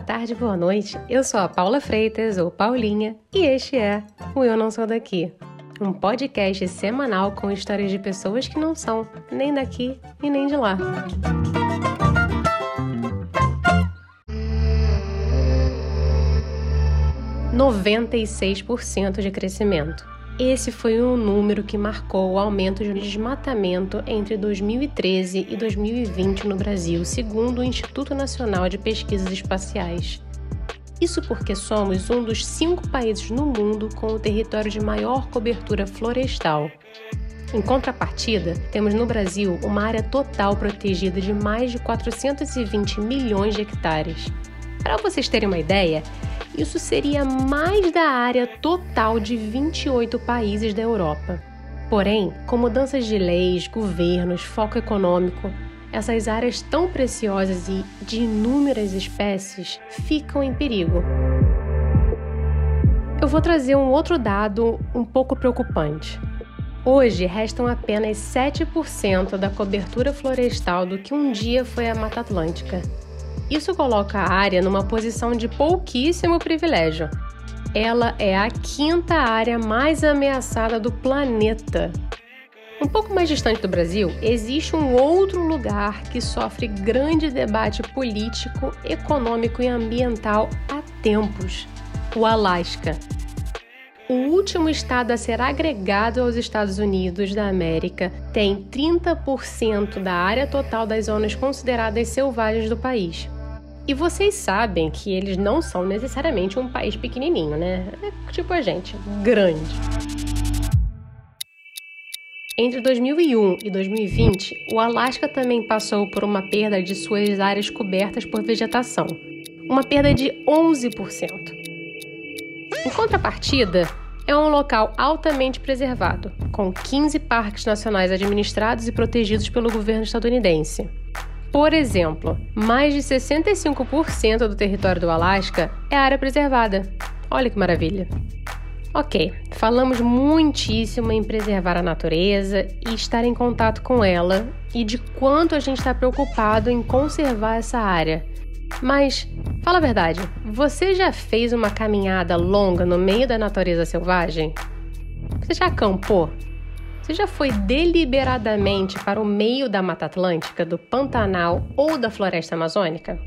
tarde, boa noite. Eu sou a Paula Freitas, ou Paulinha, e este é o Eu Não Sou Daqui. Um podcast semanal com histórias de pessoas que não são nem daqui e nem de lá. 96% de crescimento. Esse foi um número que marcou o aumento de desmatamento entre 2013 e 2020 no Brasil, segundo o Instituto Nacional de Pesquisas Espaciais. Isso porque somos um dos cinco países no mundo com o território de maior cobertura florestal. Em contrapartida, temos no Brasil uma área total protegida de mais de 420 milhões de hectares. Para vocês terem uma ideia, isso seria mais da área total de 28 países da Europa. Porém, com mudanças de leis, governos, foco econômico, essas áreas tão preciosas e de inúmeras espécies ficam em perigo. Eu vou trazer um outro dado um pouco preocupante. Hoje restam apenas 7% da cobertura florestal do que um dia foi a Mata Atlântica. Isso coloca a área numa posição de pouquíssimo privilégio. Ela é a quinta área mais ameaçada do planeta. Um pouco mais distante do Brasil, existe um outro lugar que sofre grande debate político, econômico e ambiental há tempos: o Alasca. O último estado a ser agregado aos Estados Unidos da América tem 30% da área total das zonas consideradas selvagens do país. E vocês sabem que eles não são necessariamente um país pequenininho, né? É tipo a gente, grande. Entre 2001 e 2020, o Alasca também passou por uma perda de suas áreas cobertas por vegetação, uma perda de 11%. Em contrapartida, é um local altamente preservado, com 15 parques nacionais administrados e protegidos pelo governo estadunidense. Por exemplo, mais de 65% do território do Alasca é área preservada. Olha que maravilha! Ok, falamos muitíssimo em preservar a natureza e estar em contato com ela e de quanto a gente está preocupado em conservar essa área. Mas, fala a verdade, você já fez uma caminhada longa no meio da natureza selvagem? Você já acampou? Você já foi deliberadamente para o meio da Mata Atlântica, do Pantanal ou da Floresta Amazônica?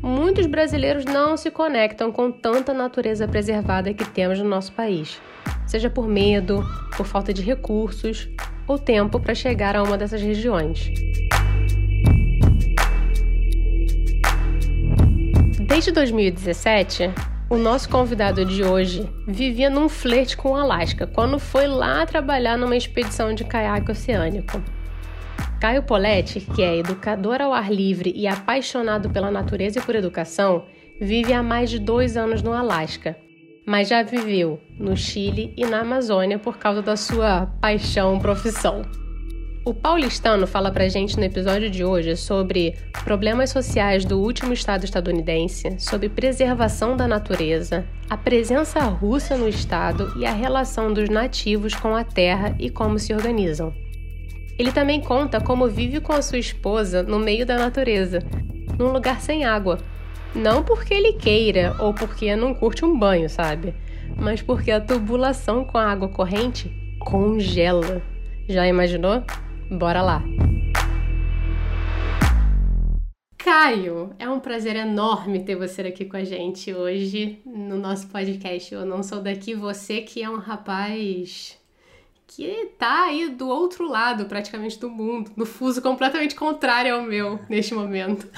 Muitos brasileiros não se conectam com tanta natureza preservada que temos no nosso país, seja por medo, por falta de recursos ou tempo para chegar a uma dessas regiões. Desde 2017, o nosso convidado de hoje vivia num flerte com o Alasca quando foi lá trabalhar numa expedição de caiaque oceânico. Caio Poletti, que é educador ao ar livre e apaixonado pela natureza e por educação, vive há mais de dois anos no Alasca, mas já viveu no Chile e na Amazônia por causa da sua paixão profissão. O paulistano fala pra gente no episódio de hoje sobre problemas sociais do último estado estadunidense, sobre preservação da natureza, a presença russa no estado e a relação dos nativos com a terra e como se organizam. Ele também conta como vive com a sua esposa no meio da natureza, num lugar sem água. Não porque ele queira ou porque não curte um banho, sabe? Mas porque a tubulação com a água corrente congela. Já imaginou? Bora lá! Caio, é um prazer enorme ter você aqui com a gente hoje no nosso podcast. Eu não sou daqui, você que é um rapaz que tá aí do outro lado, praticamente do mundo, no fuso completamente contrário ao meu neste momento.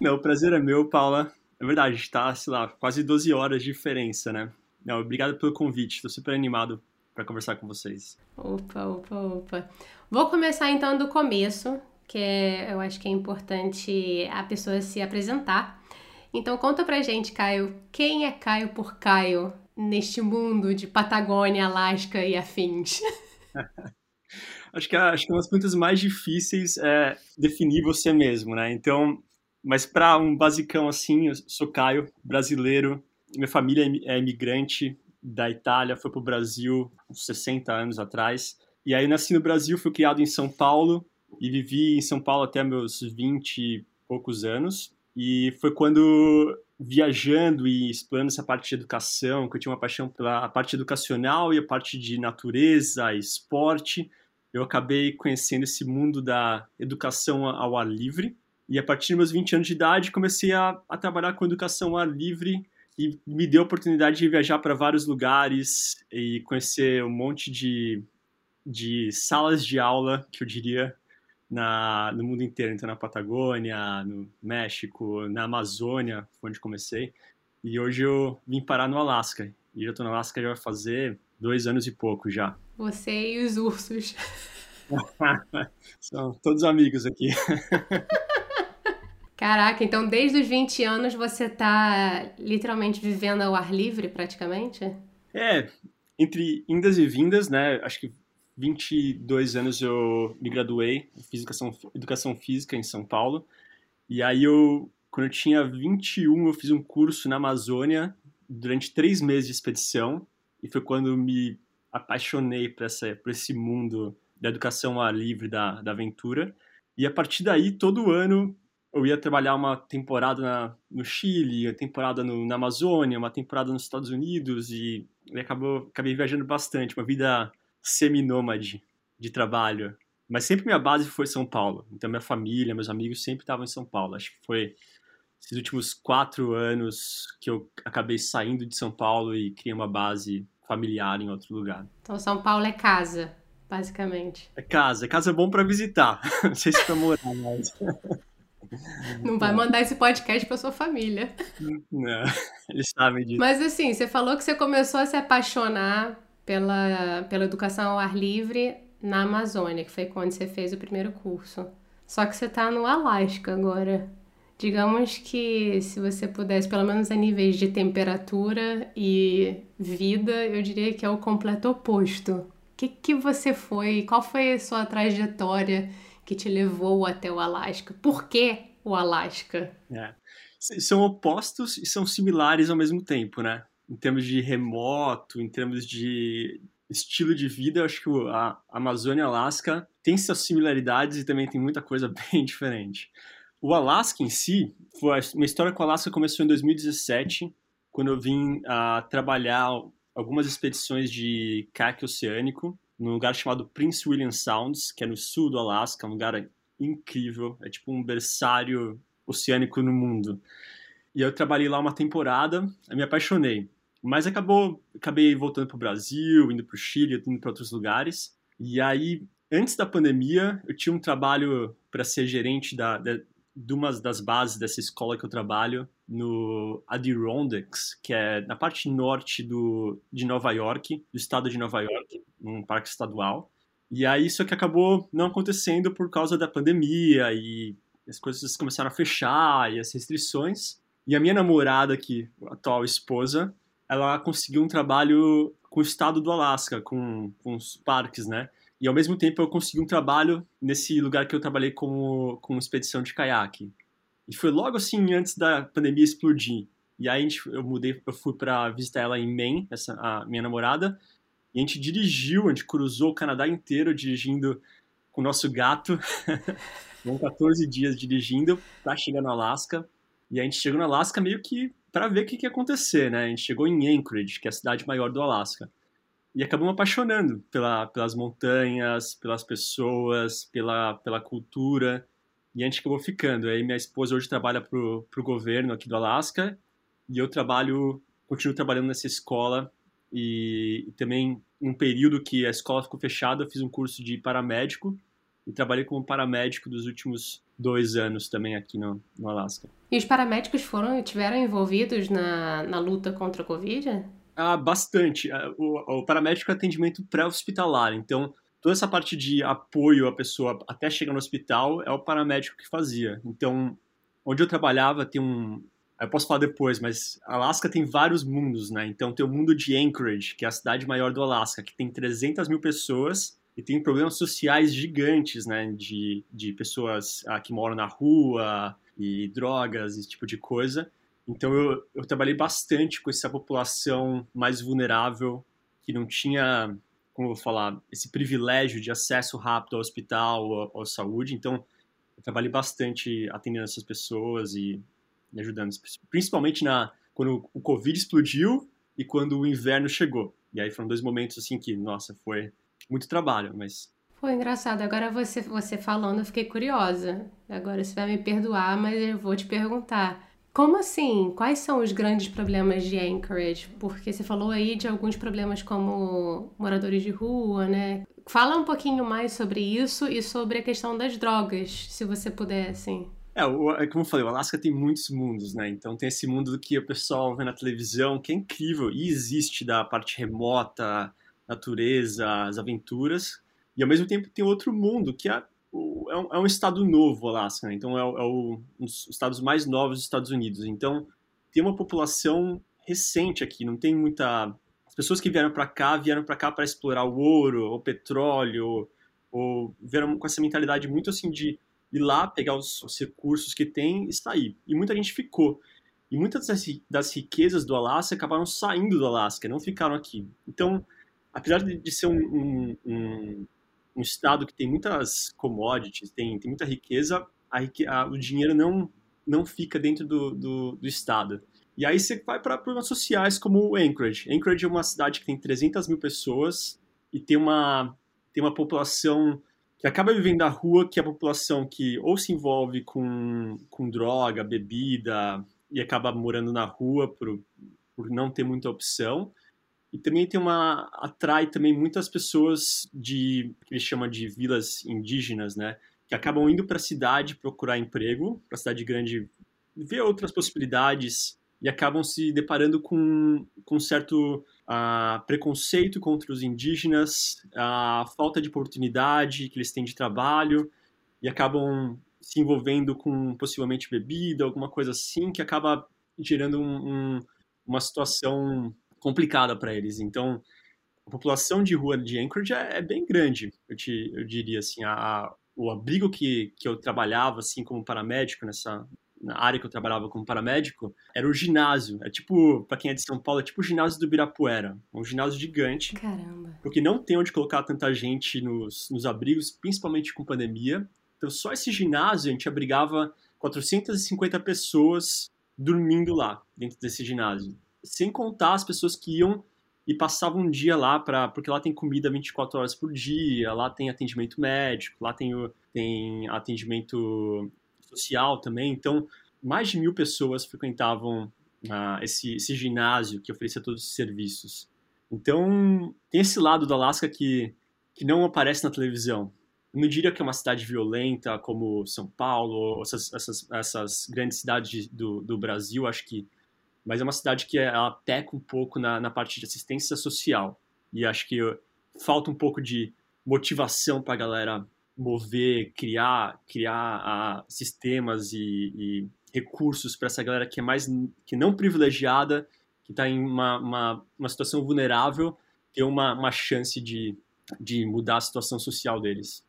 Não, o prazer é meu, Paula. É verdade, está, sei lá, quase 12 horas de diferença, né? Não, obrigado pelo convite, estou super animado para conversar com vocês. Opa, opa, opa. Vou começar então do começo, que é, eu acho que é importante a pessoa se apresentar. Então conta pra gente, Caio, quem é Caio por Caio neste mundo de Patagônia, Alasca e afins? acho, que, acho que uma das perguntas mais difíceis é definir você mesmo, né? Então, mas para um basicão assim, eu sou Caio, brasileiro, minha família é imigrante da Itália, foi pro Brasil uns 60 anos atrás. E aí nasci no Brasil, fui criado em São Paulo e vivi em São Paulo até meus 20 e poucos anos. E foi quando viajando e explorando essa parte de educação, que eu tinha uma paixão pela parte educacional e a parte de natureza, esporte, eu acabei conhecendo esse mundo da educação ao ar livre. E a partir dos meus 20 anos de idade, comecei a, a trabalhar com educação ao ar livre e me deu a oportunidade de viajar para vários lugares e conhecer um monte de, de salas de aula, que eu diria, na, no mundo inteiro. Então, na Patagônia, no México, na Amazônia, foi onde comecei. E hoje eu vim parar no Alasca. E já estou no Alasca já vai fazer dois anos e pouco já. Você e os ursos. São todos amigos aqui. Caraca, então desde os 20 anos você está literalmente vivendo ao ar livre, praticamente? É, entre indas e vindas, né? Acho que 22 anos eu me graduei, fiz educação, educação física em São Paulo. E aí eu, quando eu tinha 21, eu fiz um curso na Amazônia durante três meses de expedição. E foi quando me apaixonei por, essa, por esse mundo da educação ar livre, da, da aventura. E a partir daí, todo ano, eu ia trabalhar uma temporada na, no Chile, uma temporada no, na Amazônia, uma temporada nos Estados Unidos. E acabou, acabei viajando bastante, uma vida semi-nômade de trabalho. Mas sempre minha base foi São Paulo. Então minha família, meus amigos sempre estavam em São Paulo. Acho que foi esses últimos quatro anos que eu acabei saindo de São Paulo e criei uma base familiar em outro lugar. Então São Paulo é casa, basicamente. É casa. É casa bom para visitar. Não sei se para morar mais. Não vai mandar esse podcast para sua família. Não, eles sabem disso. Mas assim, você falou que você começou a se apaixonar pela, pela educação ao ar livre na Amazônia, que foi quando você fez o primeiro curso. Só que você está no Alasca agora. Digamos que se você pudesse, pelo menos a níveis de temperatura e vida, eu diria que é o completo oposto. O que, que você foi? Qual foi a sua trajetória que te levou até o Alasca? Por que o Alasca? É. São opostos e são similares ao mesmo tempo, né? Em termos de remoto, em termos de estilo de vida, eu acho que a Amazônia e Alasca tem suas similaridades e também tem muita coisa bem diferente. O Alasca em si, foi, minha história com o Alasca começou em 2017, quando eu vim a trabalhar algumas expedições de caiaque oceânico num lugar chamado Prince William Sounds, que é no sul do Alasca, um lugar incrível, é tipo um berçário oceânico no mundo. E eu trabalhei lá uma temporada, eu me apaixonei. Mas acabou, acabei voltando para o Brasil, indo para o Chile, indo para outros lugares. E aí, antes da pandemia, eu tinha um trabalho para ser gerente da, de, uma das bases dessa escola que eu trabalho, no Adirondacks, que é na parte norte do, de Nova York, do estado de Nova York, um parque estadual. E aí isso que acabou não acontecendo por causa da pandemia e as coisas começaram a fechar e as restrições. E a minha namorada aqui, a atual esposa, ela conseguiu um trabalho com o estado do Alasca, com, com os parques, né? E ao mesmo tempo eu consegui um trabalho nesse lugar que eu trabalhei com, com expedição de caiaque. E foi logo assim antes da pandemia explodir. E aí eu mudei, eu fui para visitar ela em Maine, essa a minha namorada, e a gente dirigiu, a gente cruzou o Canadá inteiro dirigindo com o nosso gato. Foram 14 dias dirigindo para chegar no Alasca. E a gente chegou no Alasca meio que para ver o que, que ia acontecer, né? A gente chegou em Anchorage, que é a cidade maior do Alasca. E acabamos apaixonando pela, pelas montanhas, pelas pessoas, pela, pela cultura. E a gente acabou ficando. Aí minha esposa hoje trabalha para o governo aqui do Alasca. E eu trabalho, continuo trabalhando nessa escola. E, e também, um período que a escola ficou fechada, eu fiz um curso de paramédico. E trabalhei como paramédico dos últimos dois anos também aqui no, no Alasca. E os paramédicos foram tiveram envolvidos na, na luta contra a Covid? Ah, bastante. Ah, o, o paramédico é atendimento pré-hospitalar, então toda essa parte de apoio à pessoa até chegar no hospital é o paramédico que fazia. Então, onde eu trabalhava tem um. Eu posso falar depois, mas Alasca tem vários mundos, né? Então tem o mundo de Anchorage, que é a cidade maior do Alasca, que tem 300 mil pessoas e tem problemas sociais gigantes, né? De, de pessoas ah, que moram na rua e drogas, esse tipo de coisa. Então eu, eu trabalhei bastante com essa população mais vulnerável, que não tinha, como eu vou falar, esse privilégio de acesso rápido ao hospital à saúde. Então eu trabalhei bastante atendendo essas pessoas e me ajudando, principalmente na quando o Covid explodiu e quando o inverno chegou. E aí foram dois momentos assim que, nossa, foi muito trabalho, mas foi engraçado. Agora você, você falando, eu fiquei curiosa. Agora você vai me perdoar, mas eu vou te perguntar. Como assim? Quais são os grandes problemas de Anchorage? Porque você falou aí de alguns problemas como moradores de rua, né? Fala um pouquinho mais sobre isso e sobre a questão das drogas, se você puder, assim. É, é, como eu falei, o Alasca tem muitos mundos, né? Então tem esse mundo que o pessoal vê na televisão, que é incrível e existe da parte remota, natureza, as aventuras. E ao mesmo tempo tem outro mundo, que é, é, um, é um, estado novo, o Alasca. Né? Então é, é o, um dos estados mais novos dos Estados Unidos. Então tem uma população recente aqui, não tem muita. As pessoas que vieram para cá vieram para cá para explorar o ouro, o petróleo, ou vieram com essa mentalidade muito assim de ir lá, pegar os, os recursos que tem e sair. E muita gente ficou. E muitas das riquezas do Alasca acabaram saindo do Alasca, não ficaram aqui. Então, apesar de, de ser um, um, um, um, estado que tem muitas commodities, tem, tem muita riqueza, a, a, o dinheiro não, não fica dentro do, do, do estado. E aí você vai para problemas sociais como Anchorage. Anchorage é uma cidade que tem 300 mil pessoas e tem uma, tem uma população que acaba vivendo da rua, que é a população que ou se envolve com, com droga, bebida, e acaba morando na rua por, por não ter muita opção. E também tem uma atrai também muitas pessoas de que eles chamam de vilas indígenas, né, que acabam indo para a cidade procurar emprego, para a cidade grande ver outras possibilidades e acabam se deparando com, com certo uh, preconceito contra os indígenas, a falta de oportunidade que eles têm de trabalho e acabam se envolvendo com possivelmente bebida, alguma coisa assim, que acaba gerando um, um, uma situação complicada para eles. Então, a população de rua de Anchorage é, é bem grande, eu, te, eu diria assim. A, a, o abrigo que, que eu trabalhava, assim, como paramédico nessa, na área que eu trabalhava como paramédico, era o ginásio. É tipo, para quem é de São Paulo, é tipo o ginásio do Birapuera. É um ginásio gigante. Caramba. Porque não tem onde colocar tanta gente nos, nos abrigos, principalmente com pandemia. Então, só esse ginásio, a gente abrigava 450 pessoas dormindo lá, dentro desse ginásio. Sem contar as pessoas que iam e passavam um dia lá, pra, porque lá tem comida 24 horas por dia, lá tem atendimento médico, lá tem, tem atendimento social também. Então, mais de mil pessoas frequentavam uh, esse, esse ginásio que oferecia todos esses serviços. Então, tem esse lado do Alasca que, que não aparece na televisão. Eu não diria que é uma cidade violenta como São Paulo, ou essas, essas, essas grandes cidades do, do Brasil, acho que. Mas é uma cidade que ela peca um pouco na, na parte de assistência social. E acho que falta um pouco de motivação para a galera mover, criar, criar uh, sistemas e, e recursos para essa galera que é mais que não privilegiada, que está em uma, uma, uma, situação vulnerável, ter uma, uma chance de, de mudar a situação social deles.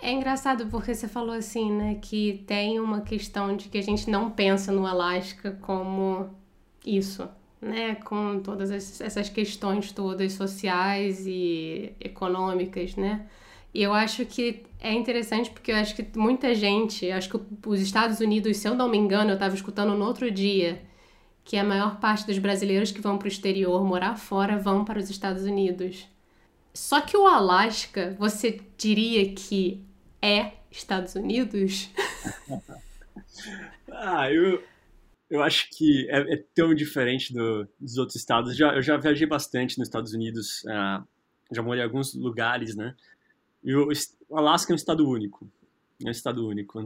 É engraçado porque você falou assim, né, que tem uma questão de que a gente não pensa no Alasca como isso, né, com todas essas questões todas sociais e econômicas, né? E eu acho que é interessante porque eu acho que muita gente, acho que os Estados Unidos, se eu não me engano, eu estava escutando no outro dia, que a maior parte dos brasileiros que vão para o exterior morar fora vão para os Estados Unidos. Só que o Alasca, você diria que é Estados Unidos? ah, eu, eu acho que é, é tão diferente do, dos outros estados. Já, eu já viajei bastante nos Estados Unidos, uh, já morei em alguns lugares, né? E o Alasca é um estado único. É um estado único.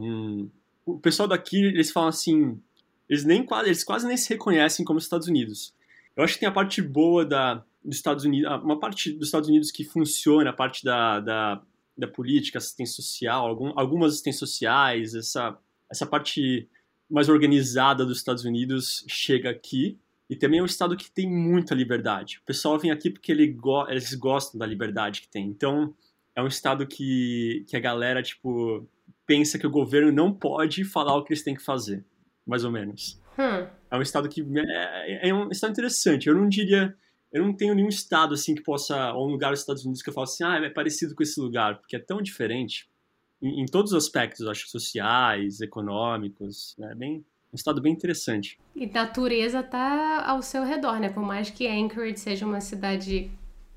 O pessoal daqui, eles falam assim, eles, nem, eles quase nem se reconhecem como Estados Unidos. Eu acho que tem a parte boa da, dos Estados Unidos, uma parte dos Estados Unidos que funciona, a parte da, da, da política, assistência social, algum, algumas assistências sociais, essa, essa parte mais organizada dos Estados Unidos chega aqui. E também é um estado que tem muita liberdade. O pessoal vem aqui porque ele go eles gostam da liberdade que tem. Então, é um estado que, que a galera, tipo, pensa que o governo não pode falar o que eles têm que fazer, mais ou menos. Hum. É um estado que é, é, um estado interessante. Eu não diria, eu não tenho nenhum estado assim que possa, ou um lugar dos Estados Unidos que eu falo assim, ah, é parecido com esse lugar, porque é tão diferente em, em todos os aspectos, acho, sociais, econômicos, né? Bem, um estado bem interessante. E natureza tá ao seu redor, né? Por mais que Anchorage seja uma cidade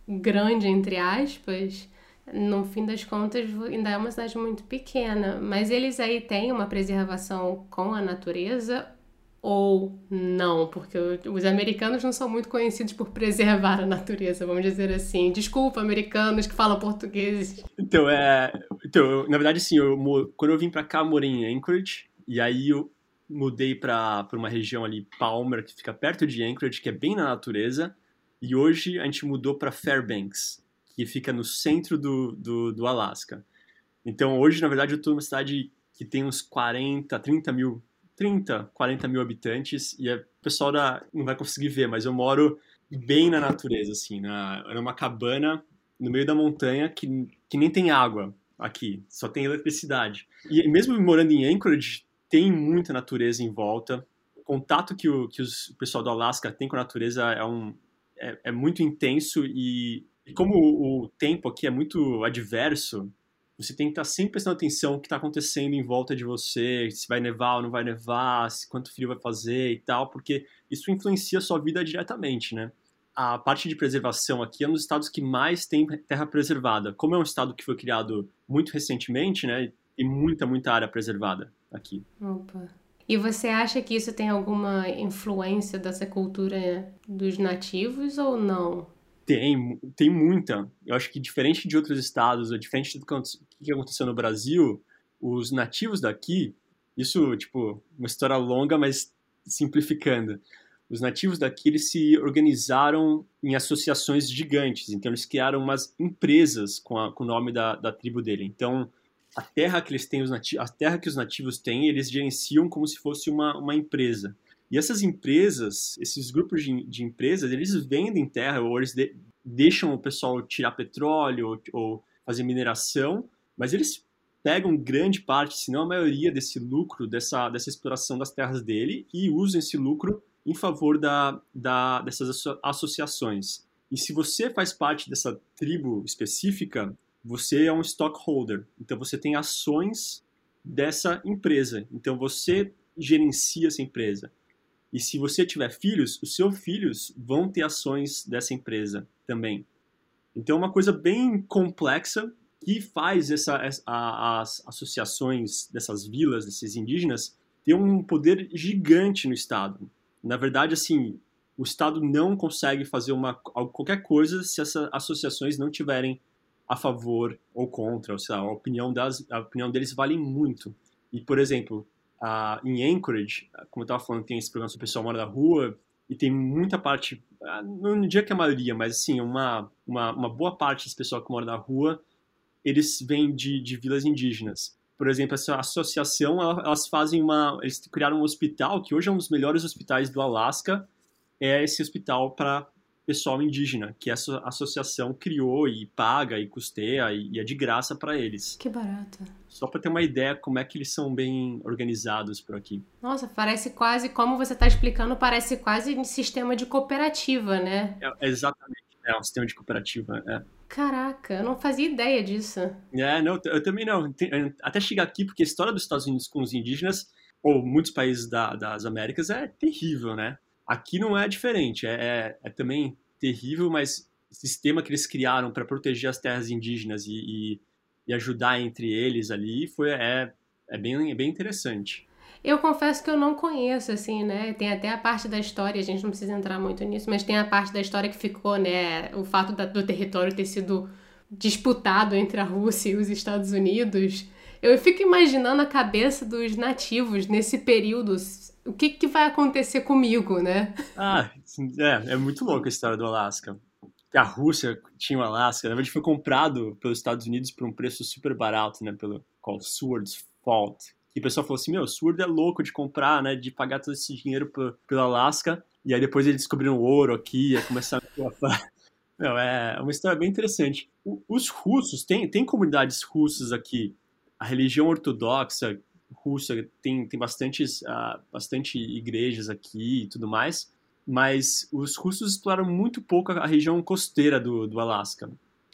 grande, entre aspas, no fim das contas ainda é uma cidade muito pequena. Mas eles aí têm uma preservação com a natureza ou não? Porque os americanos não são muito conhecidos por preservar a natureza, vamos dizer assim. Desculpa, americanos que falam português. Então, é. Então, eu, na verdade, sim, eu, quando eu vim pra cá, morei em Anchorage, e aí eu mudei para uma região ali, Palmer, que fica perto de Anchorage, que é bem na natureza, e hoje a gente mudou para Fairbanks, que fica no centro do, do, do Alasca. Então, hoje, na verdade, eu estou numa cidade que tem uns 40, 30 mil 30, 40 mil habitantes e o pessoal da, não vai conseguir ver, mas eu moro bem na natureza, assim, na, numa cabana no meio da montanha que, que nem tem água aqui, só tem eletricidade. E mesmo morando em Anchorage, tem muita natureza em volta. O contato que o, que os, o pessoal do Alasca tem com a natureza é, um, é, é muito intenso e, e como o, o tempo aqui é muito adverso, você tem que estar sempre prestando atenção no que está acontecendo em volta de você, se vai nevar ou não vai nevar, se quanto frio vai fazer e tal, porque isso influencia a sua vida diretamente, né? A parte de preservação aqui é um dos estados que mais tem terra preservada. Como é um estado que foi criado muito recentemente, né? Tem muita, muita área preservada aqui. Opa. E você acha que isso tem alguma influência dessa cultura dos nativos ou não? Tem, tem muita. Eu acho que diferente de outros estados, ou diferente do que aconteceu no Brasil, os nativos daqui, isso, tipo, uma história longa, mas simplificando. Os nativos daqui, eles se organizaram em associações gigantes. Então, eles criaram umas empresas com, a, com o nome da, da tribo dele. Então, a terra que eles têm, os nativos, a terra que os nativos têm, eles gerenciam como se fosse uma, uma empresa. E essas empresas, esses grupos de, de empresas, eles vendem terra ou eles de, deixam o pessoal tirar petróleo ou, ou fazer mineração, mas eles pegam grande parte, se não a maioria desse lucro, dessa, dessa exploração das terras dele e usam esse lucro em favor da, da, dessas associações. E se você faz parte dessa tribo específica, você é um stockholder. Então você tem ações dessa empresa. Então você gerencia essa empresa. E se você tiver filhos, os seus filhos vão ter ações dessa empresa também. Então é uma coisa bem complexa que faz essa, a, as associações dessas vilas, desses indígenas, ter um poder gigante no Estado. Na verdade, assim, o Estado não consegue fazer uma, qualquer coisa se essas associações não tiverem a favor ou contra, ou seja, a opinião, das, a opinião deles vale muito. E, por exemplo, em Anchorage, como eu estava falando, tem esse programa sobre o pessoal mora na rua, e tem muita parte, uh, não diria que a maioria, mas assim, uma, uma, uma boa parte desse pessoal que mora na rua, eles vêm de, de vilas indígenas. Por exemplo, essa associação, elas fazem uma, eles criaram um hospital, que hoje é um dos melhores hospitais do Alasca, é esse hospital para pessoal indígena, que essa associação criou e paga e custeia e é de graça para eles. Que barato. Só para ter uma ideia como é que eles são bem organizados por aqui. Nossa, parece quase, como você está explicando, parece quase um sistema de cooperativa, né? É, exatamente, é um sistema de cooperativa, é. Caraca, eu não fazia ideia disso. É, não, eu também não. Até chegar aqui, porque a história dos Estados Unidos com os indígenas, ou muitos países da, das Américas, é terrível, né? Aqui não é diferente, é, é, é também terrível, mas o sistema que eles criaram para proteger as terras indígenas e, e, e, ajudar entre eles ali foi é, é bem, é bem interessante. Eu confesso que eu não conheço, assim, né? Tem até a parte da história, a gente não precisa entrar muito nisso, mas tem a parte da história que ficou, né? O fato da, do território ter sido disputado entre a Rússia e os Estados Unidos. Eu fico imaginando a cabeça dos nativos nesse período o que, que vai acontecer comigo, né? Ah, é, é muito louco a história do Alasca. A Rússia tinha o Alasca, na verdade foi comprado pelos Estados Unidos por um preço super barato, né, pelo qual Seward's Fault. E o pessoal falou assim, meu, Seward é louco de comprar, né, de pagar todo esse dinheiro pelo Alasca. E aí depois eles descobriram ouro aqui, e começaram a... Meu, é uma história bem interessante. Os russos, tem, tem comunidades russas aqui. A religião ortodoxa, russa tem, tem bastantes, uh, bastante igrejas aqui e tudo mais, mas os russos exploraram muito pouco a região costeira do, do Alasca.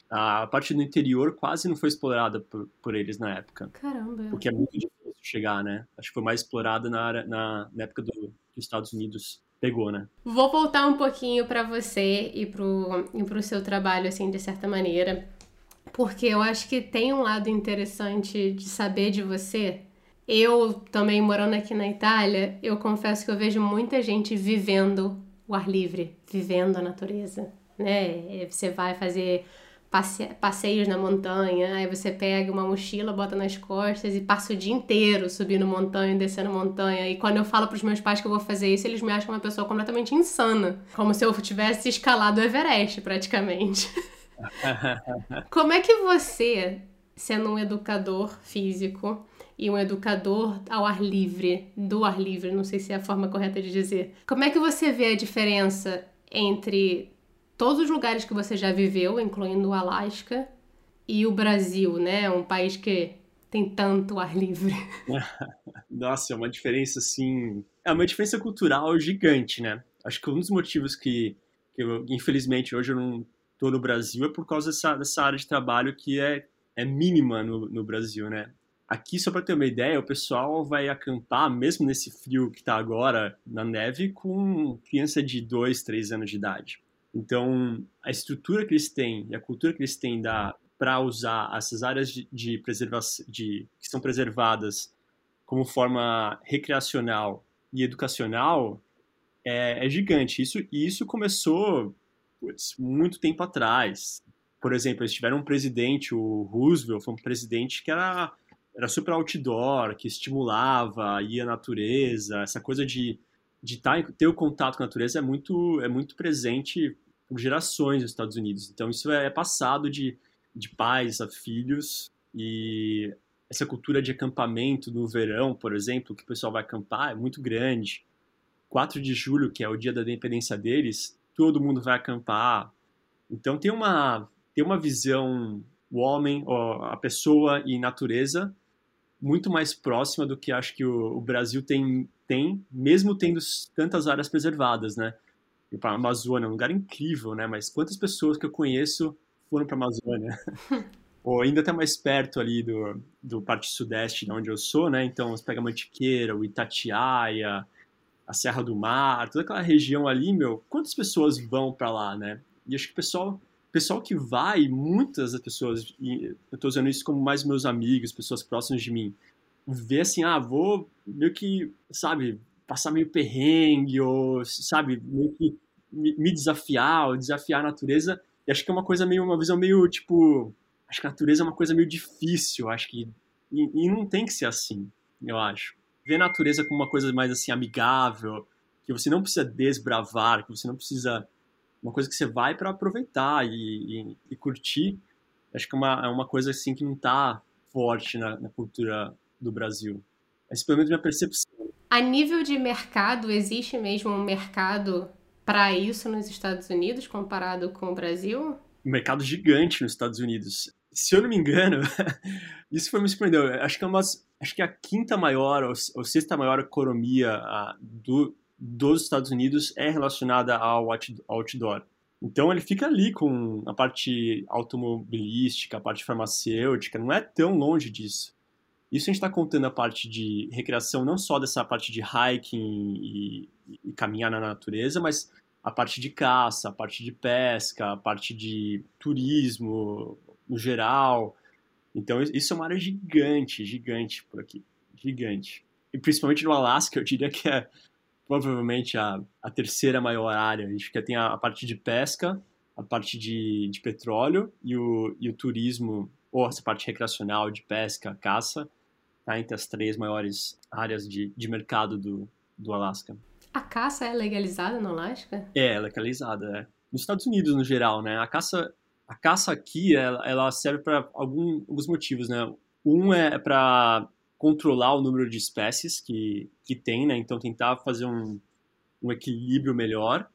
A parte do interior quase não foi explorada por, por eles na época. Caramba. Porque é muito difícil chegar, né? Acho que foi mais explorada na, na, na época do, que os Estados Unidos pegou, né? Vou voltar um pouquinho para você e pro, e pro seu trabalho, assim, de certa maneira, porque eu acho que tem um lado interessante de saber de você. Eu também morando aqui na Itália, eu confesso que eu vejo muita gente vivendo o ar livre, vivendo a natureza, né? Você vai fazer passe passeios na montanha, aí você pega uma mochila, bota nas costas e passa o dia inteiro subindo montanha, descendo montanha. E quando eu falo para os meus pais que eu vou fazer isso, eles me acham uma pessoa completamente insana, como se eu tivesse escalado o Everest praticamente. como é que você, sendo um educador físico, e um educador ao ar livre, do ar livre, não sei se é a forma correta de dizer. Como é que você vê a diferença entre todos os lugares que você já viveu, incluindo o Alasca, e o Brasil, né? Um país que tem tanto ar livre. Nossa, é uma diferença assim. É uma diferença cultural gigante, né? Acho que um dos motivos que, que eu, infelizmente, hoje eu não estou no Brasil é por causa dessa, dessa área de trabalho que é, é mínima no, no Brasil, né? Aqui, só para ter uma ideia, o pessoal vai acampar, mesmo nesse frio que está agora, na neve, com criança de 2, 3 anos de idade. Então, a estrutura que eles têm e a cultura que eles têm para usar essas áreas de, de preservação, de, que são preservadas como forma recreacional e educacional é, é gigante. Isso, e isso começou putz, muito tempo atrás. Por exemplo, eles tiveram um presidente, o Roosevelt, foi um presidente que era, era super outdoor, que estimulava, ia natureza, essa coisa de de tá, ter o contato com a natureza é muito, é muito presente por gerações nos Estados Unidos. Então, isso é passado de, de pais a filhos e essa cultura de acampamento no verão, por exemplo, que o pessoal vai acampar, é muito grande. 4 de julho, que é o dia da independência deles, todo mundo vai acampar. Então, tem uma, tem uma visão, o homem, a pessoa e natureza muito mais próxima do que acho que o, o Brasil tem tem, mesmo tendo tantas áreas preservadas, né? E para a Amazônia, é um lugar incrível, né? Mas quantas pessoas que eu conheço foram para a Amazônia? Ou ainda até mais perto ali do, do parte sudeste, de onde eu sou, né? Então, você pega Mantiqueira, o Itatiaia, a Serra do Mar, toda aquela região ali, meu, quantas pessoas vão para lá, né? E acho que o pessoal, pessoal que vai, muitas das pessoas, eu estou usando isso como mais meus amigos, pessoas próximas de mim, ver assim, ah, vou meio que, sabe, passar meio perrengue, ou, sabe, meio que me desafiar, ou desafiar a natureza. E acho que é uma coisa meio, uma visão meio, tipo, acho que a natureza é uma coisa meio difícil, acho que, e, e não tem que ser assim, eu acho. Ver a natureza como uma coisa mais, assim, amigável, que você não precisa desbravar, que você não precisa, uma coisa que você vai para aproveitar e, e, e, curtir, acho que é uma, é uma coisa, assim, que não tá forte na, na cultura do Brasil. Essa pelo menos minha percepção. A nível de mercado, existe mesmo um mercado para isso nos Estados Unidos comparado com o Brasil? Um mercado gigante nos Estados Unidos. Se eu não me engano, isso foi me surpreendeu. Acho que é umas, acho que é a quinta maior ou, ou sexta maior economia a, do, dos Estados Unidos é relacionada ao outdoor. Então ele fica ali com a parte automobilística, a parte farmacêutica, não é tão longe disso. Isso a gente está contando a parte de recreação, não só dessa parte de hiking e, e, caminhar na natureza, mas a parte de caça, a parte de pesca, a parte de turismo no geral. Então, isso é uma área gigante, gigante por aqui. Gigante. E principalmente no Alasca, eu diria que é provavelmente a, a terceira maior área. A gente tem a, a parte de pesca, a parte de, de petróleo e o, e o turismo, ou essa parte recreacional de pesca, caça, tá entre as três maiores áreas de, de mercado do, do Alasca. A caça é legalizada no Alasca? É, é legalizada, é. Nos Estados Unidos, no geral, né? A caça, a caça aqui, ela, ela serve para alguns motivos, né? Um é para controlar o número de espécies que, que tem, né? Então, tentar fazer um, um equilíbrio melhor.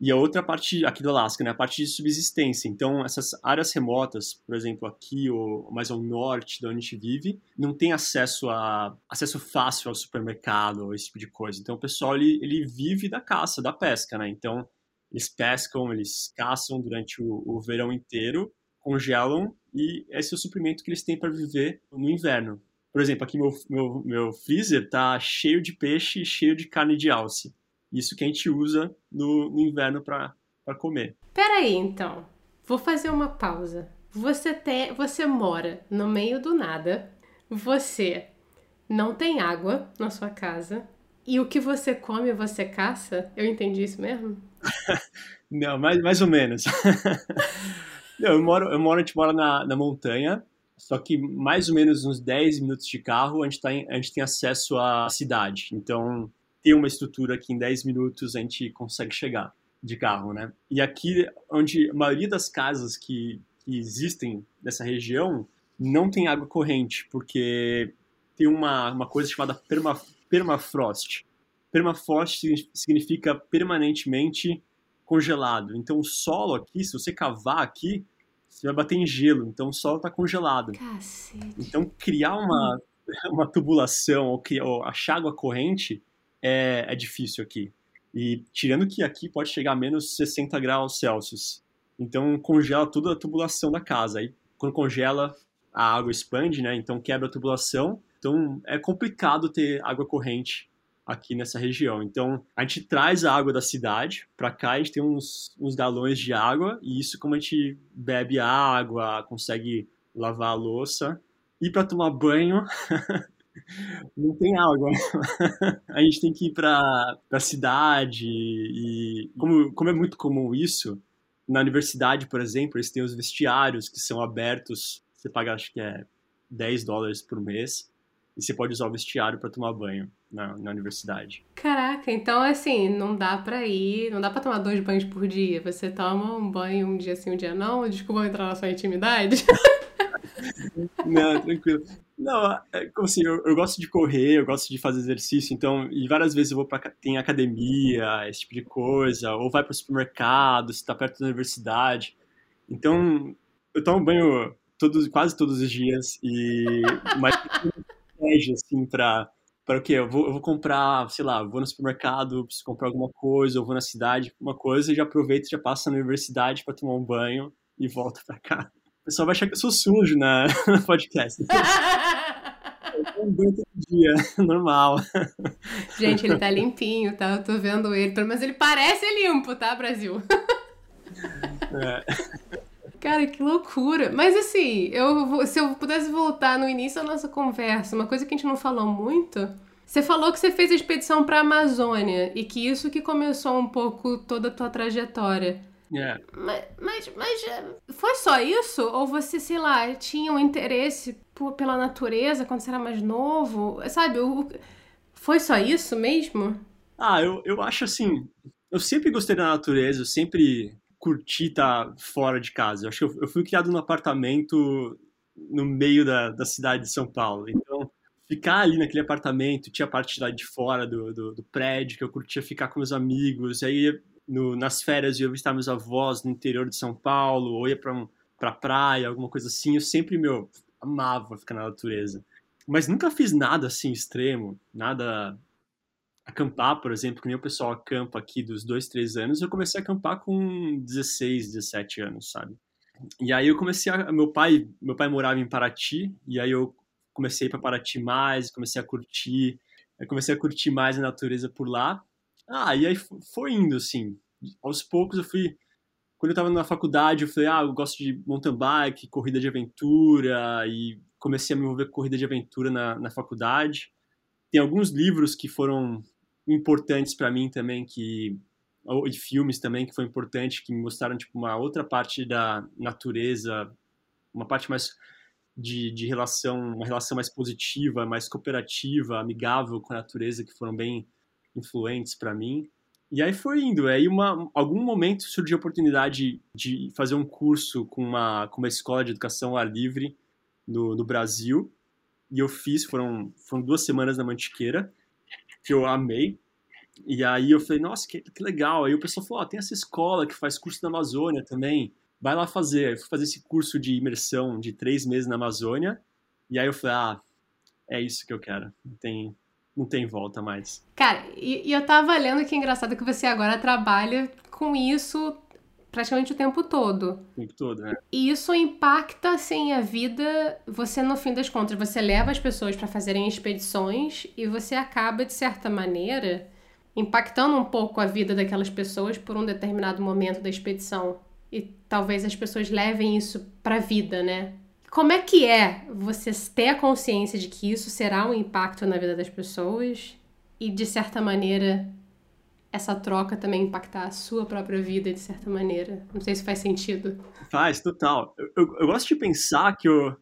E a outra parte aqui do Alasca, né, a parte de subsistência. Então, essas áreas remotas, por exemplo, aqui ou mais ao norte de onde a gente vive, não tem acesso a acesso fácil ao supermercado esse tipo de coisa. Então, o pessoal ele, ele vive da caça, da pesca, né? Então, eles pescam, eles caçam durante o, o verão inteiro, congelam e esse é o suprimento que eles têm para viver no inverno. Por exemplo, aqui meu, meu, meu freezer tá cheio de peixe, cheio de carne de alce. Isso que a gente usa no, no inverno para comer. Peraí, então. Vou fazer uma pausa. Você, tem, você mora no meio do nada. Você não tem água na sua casa. E o que você come, você caça? Eu entendi isso mesmo? não, mais, mais ou menos. não, eu moro, eu moro, a gente mora na, na montanha, só que mais ou menos uns 10 minutos de carro a gente, tá em, a gente tem acesso à cidade. Então, tem uma estrutura que em 10 minutos a gente consegue chegar de carro, né? E aqui, onde a maioria das casas que, que existem nessa região não tem água corrente, porque tem uma, uma coisa chamada perma, permafrost. Permafrost significa permanentemente congelado. Então, o solo aqui, se você cavar aqui, você vai bater em gelo. Então, o solo está congelado. Cacete. Então, criar uma, uma tubulação ou, criar, ou achar água corrente é, é difícil aqui. E tirando que aqui pode chegar a menos 60 graus Celsius. Então congela toda a tubulação da casa. Aí quando congela, a água expande, né? Então quebra a tubulação. Então é complicado ter água corrente aqui nessa região. Então a gente traz a água da cidade para cá, a gente tem uns, uns galões de água e isso como a gente bebe água, consegue lavar a louça. E para tomar banho, não tem água. a gente tem que ir para a cidade e como, como é muito comum isso, na universidade, por exemplo, eles têm os vestiários que são abertos, você paga acho que é 10 dólares por mês e você pode usar o vestiário para tomar banho na, na, universidade. Caraca, então assim, não dá para ir, não dá para tomar dois banhos por dia. Você toma um banho um dia sim, um dia não. Desculpa entrar na sua intimidade. Não, tranquilo. Não, é, como assim, eu, eu, gosto de correr, eu gosto de fazer exercício, então, e várias vezes eu vou para tem academia, esse tipo de coisa, ou vai para o supermercado, se está perto da universidade. Então, eu tomo banho todos, quase todos os dias e mais estratégia assim para para o quê? Eu vou, eu vou comprar, sei lá, vou no supermercado, preciso comprar alguma coisa, ou vou na cidade, uma coisa, e já aproveito, já passo na universidade para tomar um banho e volto para cá. Pessoal vai achar que eu sou sujo na, no podcast. Um banho todo dia, normal. Gente, ele tá limpinho, tá? Eu tô vendo ele, mas ele parece limpo, tá, Brasil? É. Cara, que loucura. Mas assim, eu, se eu pudesse voltar no início da nossa conversa, uma coisa que a gente não falou muito. Você falou que você fez a expedição para a Amazônia e que isso que começou um pouco toda a tua trajetória. Yeah. Mas, mas, mas é, foi só isso? Ou você, sei lá, tinha um interesse por, pela natureza quando você era mais novo? Sabe, o, foi só isso mesmo? Ah, eu, eu acho assim. Eu sempre gostei da natureza, eu sempre curti estar fora de casa. Eu acho que eu, eu fui criado num apartamento no meio da, da cidade de São Paulo. Então, ficar ali naquele apartamento, tinha a parte lá de fora do, do, do prédio, que eu curtia ficar com meus amigos. Aí no, nas férias eu ia visitar meus avós no interior de São Paulo, ou ia para um, pra praia, alguma coisa assim. Eu sempre, meu, amava ficar na natureza. Mas nunca fiz nada assim extremo, nada acampar, por exemplo, que nem o pessoal acampa aqui dos dois, três anos, eu comecei a acampar com 16, 17 anos, sabe? E aí eu comecei a, meu pai, meu pai morava em Paraty, e aí eu comecei para Paraty mais, comecei a curtir, comecei a curtir mais a natureza por lá, ah, e aí foi indo, assim. Aos poucos eu fui. Quando eu tava na faculdade, eu falei, ah, eu gosto de mountain bike, corrida de aventura, e comecei a me envolver com corrida de aventura na, na faculdade. Tem alguns livros que foram importantes para mim também, que e filmes também que foi importante, que me mostraram tipo uma outra parte da natureza, uma parte mais de, de relação, uma relação mais positiva, mais cooperativa, amigável com a natureza, que foram bem influentes para mim. E aí foi indo. Aí uma, algum momento surgiu a oportunidade de fazer um curso com uma, com uma escola de educação ar livre no, no Brasil. E eu fiz, foram, foram duas semanas na Mantiqueira, que eu amei. E aí eu falei, nossa, que, que legal. Aí o pessoal falou, oh, tem essa escola que faz curso na Amazônia também. Vai lá fazer. Eu fui fazer esse curso de imersão de três meses na Amazônia. E aí eu falei, ah, é isso que eu quero. Tem, não tem volta mais. Cara, e, e eu tava lendo que é engraçado que você agora trabalha com isso praticamente o tempo todo. O tempo todo, né? E isso impacta, assim, a vida. Você, no fim das contas, você leva as pessoas para fazerem expedições e você acaba, de certa maneira, impactando um pouco a vida daquelas pessoas por um determinado momento da expedição. E talvez as pessoas levem isso para a vida, né? Como é que é você ter a consciência de que isso será um impacto na vida das pessoas e, de certa maneira, essa troca também impactar a sua própria vida, de certa maneira? Não sei se faz sentido. Faz, total. Eu, eu, eu gosto de pensar que eu,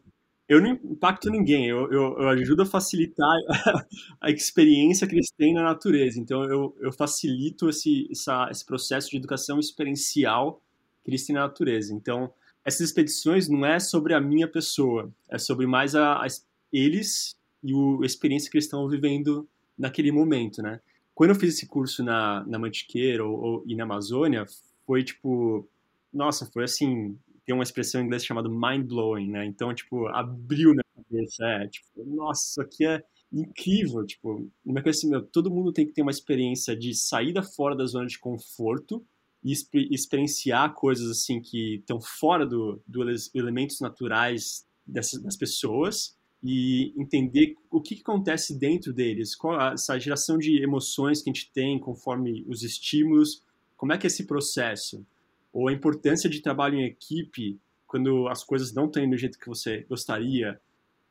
eu não impacto ninguém, eu, eu, eu ajudo a facilitar a, experiência que eles têm na natureza. Então, eu, eu facilito esse, essa, esse processo de educação experiencial que eles têm na natureza. Então, essas expedições não é sobre a minha pessoa, é sobre mais a, a eles e o, a experiência que eles estão vivendo naquele momento, né? Quando eu fiz esse curso na, na Mantiqueira ou, ou, e na Amazônia, foi tipo, nossa, foi assim, tem uma expressão em inglês chamada mind blowing, né? Então, tipo, abriu na cabeça, é, tipo, nossa, isso aqui é incrível, tipo, uma coisa assim, meu, todo mundo tem que ter uma experiência de saída fora da zona de conforto e experienciar coisas assim que estão fora do, dos elementos naturais dessas, das pessoas e entender o que, que acontece dentro deles, qual essa geração de emoções que a gente tem conforme os estímulos, como é que é esse processo, ou a importância de trabalho em equipe quando as coisas não estão do jeito que você gostaria,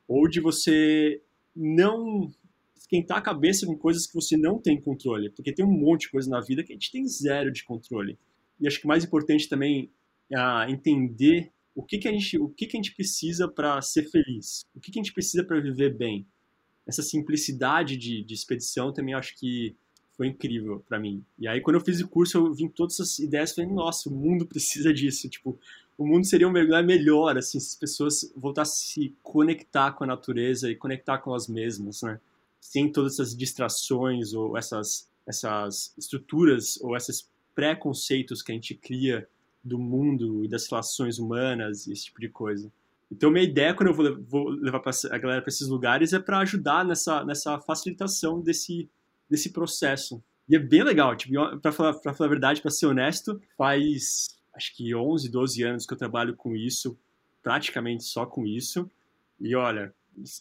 ou de você não esquentar a cabeça com coisas que você não tem controle, porque tem um monte de coisa na vida que a gente tem zero de controle. E acho que mais importante também é entender o que, que a gente o que, que a gente precisa para ser feliz, o que, que a gente precisa para viver bem. Essa simplicidade de, de expedição também acho que foi incrível para mim. E aí quando eu fiz o curso eu vim todas essas ideias, falei, nossa, o mundo precisa disso, tipo, o mundo seria um lugar melhor assim se as pessoas voltassem a se conectar com a natureza e conectar com elas mesmas, né? Sem todas essas distrações ou essas, essas estruturas ou esses preconceitos que a gente cria do mundo e das relações humanas e esse tipo de coisa. Então, minha ideia quando eu vou, vou levar a galera para esses lugares é para ajudar nessa, nessa facilitação desse, desse processo. E é bem legal, tipo, para falar, pra falar a verdade, para ser honesto, faz acho que 11, 12 anos que eu trabalho com isso, praticamente só com isso. E olha,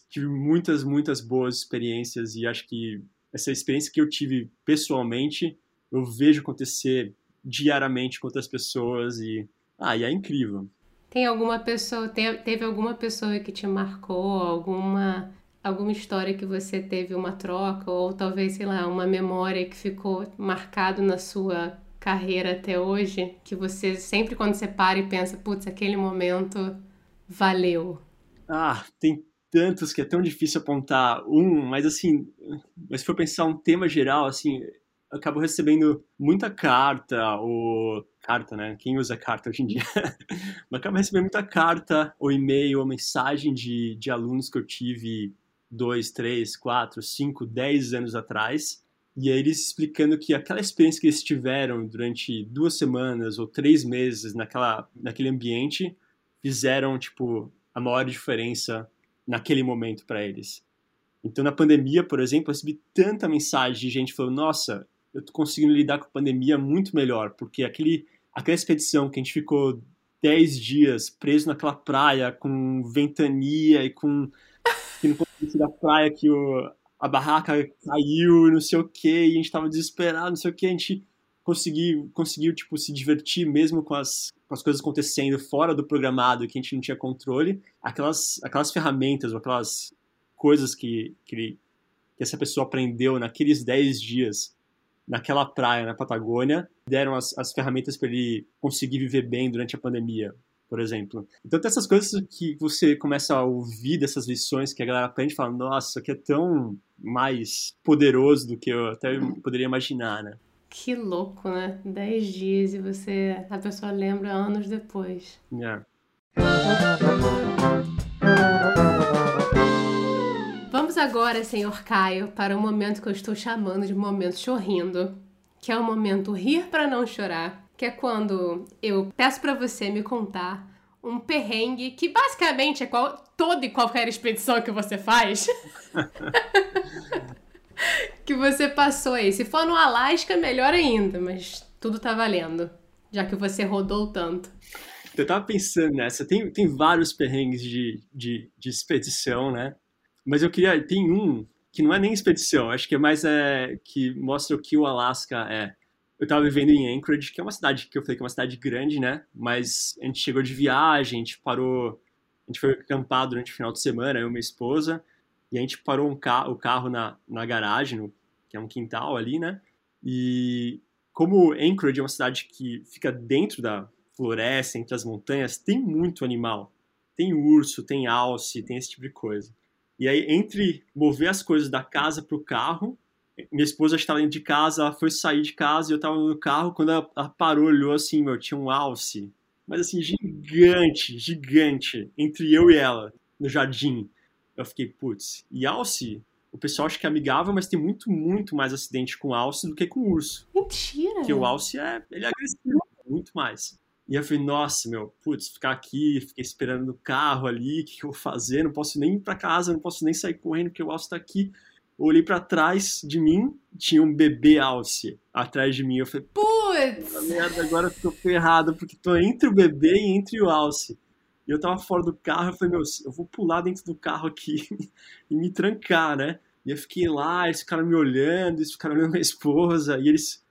tive muitas, muitas boas experiências e acho que essa experiência que eu tive pessoalmente, eu vejo acontecer diariamente com outras pessoas e ah, e é incrível. Tem alguma pessoa, teve alguma pessoa que te marcou, alguma alguma história que você teve uma troca ou talvez, sei lá, uma memória que ficou marcado na sua carreira até hoje, que você sempre quando você para e pensa, putz, aquele momento valeu. Ah, tem tantos que é tão difícil apontar um, mas assim, mas se for pensar um tema geral, assim, eu acabo recebendo muita carta, ou carta, né? Quem usa carta hoje em dia? mas acabo recebendo muita carta, ou e-mail, ou mensagem de, de alunos que eu tive dois, três, quatro, cinco, dez anos atrás, e aí eles explicando que aquela experiência que eles tiveram durante duas semanas ou três meses naquela, naquele ambiente fizeram, tipo, a maior diferença naquele momento para eles. Então, na pandemia, por exemplo, eu recebi tanta mensagem de gente falando: Nossa, eu tô conseguindo lidar com a pandemia muito melhor, porque aquele, aquela expedição que a gente ficou 10 dias preso naquela praia com ventania e com. que não da praia, que o, a barraca caiu e não sei o que, e a gente tava desesperado, não sei o que, a gente conseguiu, conseguiu tipo, se divertir mesmo com as, com as coisas acontecendo fora do programado que a gente não tinha controle, aquelas, aquelas ferramentas ou aquelas coisas que, que, ele, que essa pessoa aprendeu naqueles 10 dias naquela praia na Patagônia deram as, as ferramentas para ele conseguir viver bem durante a pandemia, por exemplo. Então tem essas coisas que você começa a ouvir dessas lições que a galera aprende e fala, nossa, isso aqui é tão mais poderoso do que eu até poderia imaginar, né? Que louco, né? Dez dias e você. A pessoa lembra anos depois. Yeah. Vamos agora, senhor Caio, para o momento que eu estou chamando de momento chorrindo, que é o momento rir para não chorar, que é quando eu peço para você me contar um perrengue que basicamente é qual, toda e qualquer expedição que você faz. que você passou aí. Se for no Alasca, melhor ainda, mas tudo tá valendo. Já que você rodou tanto. Eu tava pensando nessa. Tem, tem vários perrengues de, de, de expedição, né? Mas eu queria. Tem um que não é nem expedição, acho que é mais é, que mostra o que o Alasca é. Eu tava vivendo em Anchorage, que é uma cidade que eu falei que é uma cidade grande, né? Mas a gente chegou de viagem, a gente parou, a gente foi acampar durante o final de semana, eu e minha esposa, e a gente parou um ca o carro na, na garagem, no, que é um quintal ali, né? E como Anchorage é uma cidade que fica dentro da floresta, entre as montanhas, tem muito animal. Tem urso, tem alce, tem esse tipo de coisa. E aí, entre mover as coisas da casa para o carro, minha esposa estava dentro de casa, ela foi sair de casa e eu estava no carro. Quando ela, ela, parou, olhou assim, meu, tinha um alce, mas assim, gigante, gigante, entre eu e ela, no jardim. Eu fiquei, putz, e alce? O pessoal acha que é amigável, mas tem muito, muito mais acidente com alce do que com urso. Mentira! Porque o alce é, ele é agressivo, muito mais. E eu falei, nossa, meu, putz, ficar aqui, fiquei esperando no carro ali, o que, que, eu vou fazer? Não posso nem ir pra casa, não posso nem sair correndo, porque o Alce tá aqui. Eu olhei para trás de mim, tinha um bebê Alce atrás de mim. Eu falei, putz! merda, agora eu tô ferrado, porque tô entre o bebê e entre o Alce. E eu tava fora do carro, eu falei, meu, eu vou pular dentro do carro aqui e me trancar, né? E eu fiquei lá, eles ficaram me olhando, eles ficaram olhando minha esposa, e eles